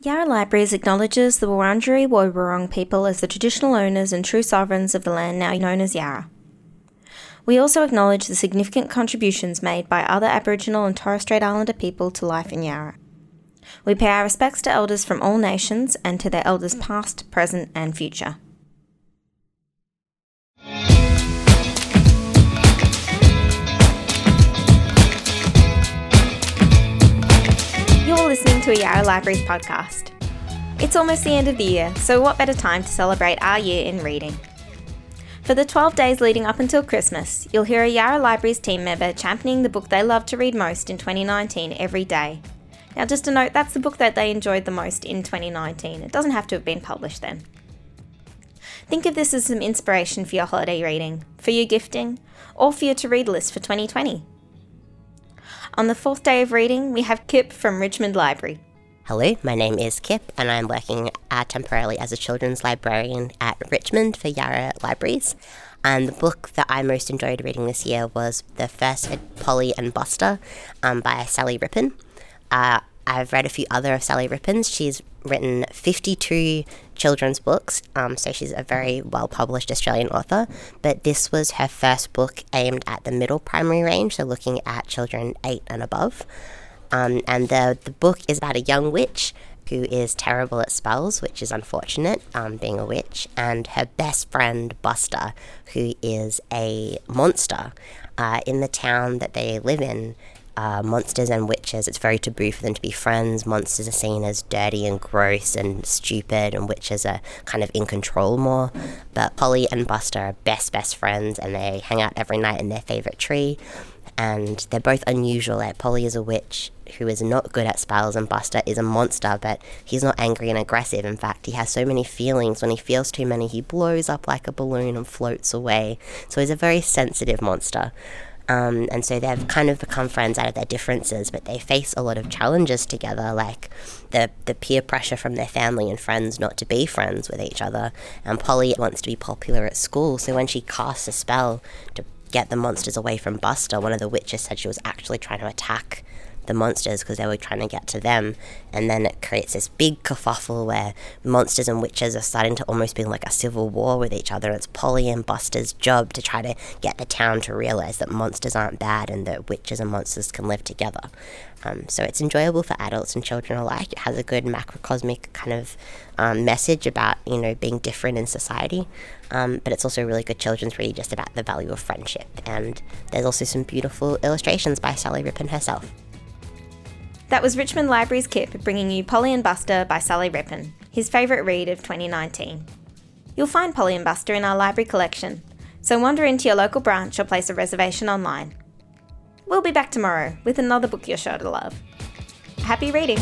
Yarra Libraries acknowledges the Wurundjeri Woiwurrung people as the traditional owners and true sovereigns of the land now known as Yarra. We also acknowledge the significant contributions made by other Aboriginal and Torres Strait Islander people to life in Yarra. We pay our respects to elders from all nations and to their elders past, present, and future. To a Yarra Libraries podcast. It's almost the end of the year, so what better time to celebrate our year in reading? For the 12 days leading up until Christmas, you'll hear a Yarra Libraries team member championing the book they love to read most in 2019 every day. Now, just a note, that's the book that they enjoyed the most in 2019. It doesn't have to have been published then. Think of this as some inspiration for your holiday reading, for your gifting, or for your to read list for 2020. On the fourth day of reading, we have Kip from Richmond Library. Hello, my name is Kip, and I'm working uh, temporarily as a children's librarian at Richmond for Yarra Libraries. And the book that I most enjoyed reading this year was the first Polly and Buster um, by Sally Rippin. Uh, I've read a few other of Sally Rippins. She's written 52 children's books, um, so she's a very well published Australian author. But this was her first book aimed at the middle primary range, so looking at children eight and above. Um, and the, the book is about a young witch who is terrible at spells, which is unfortunate, um, being a witch, and her best friend Buster, who is a monster uh, in the town that they live in uh, monsters and witches, it's very taboo for them to be friends. Monsters are seen as dirty and gross and stupid, and witches are kind of in control more. But Polly and Buster are best, best friends, and they hang out every night in their favorite tree. And they're both unusual. Like Polly is a witch who is not good at spells, and Buster is a monster, but he's not angry and aggressive. In fact, he has so many feelings. When he feels too many, he blows up like a balloon and floats away. So he's a very sensitive monster. Um, and so they've kind of become friends out of their differences, but they face a lot of challenges together, like the, the peer pressure from their family and friends not to be friends with each other. And Polly wants to be popular at school, so when she casts a spell to get the monsters away from Buster, one of the witches said she was actually trying to attack the monsters because they were trying to get to them. And then it creates this big kerfuffle where monsters and witches are starting to almost be like a civil war with each other. It's Polly and Buster's job to try to get the town to realize that monsters aren't bad and that witches and monsters can live together. Um, so it's enjoyable for adults and children alike. It has a good macrocosmic kind of um, message about you know being different in society, um, but it's also a really good children's read just about the value of friendship. And there's also some beautiful illustrations by Sally Rippin herself. That was Richmond Library's Kip bringing you Polly and Buster by Sally Rippin, his favourite read of 2019. You'll find Polly and Buster in our library collection, so wander into your local branch or place a reservation online. We'll be back tomorrow with another book you're sure to love. Happy reading!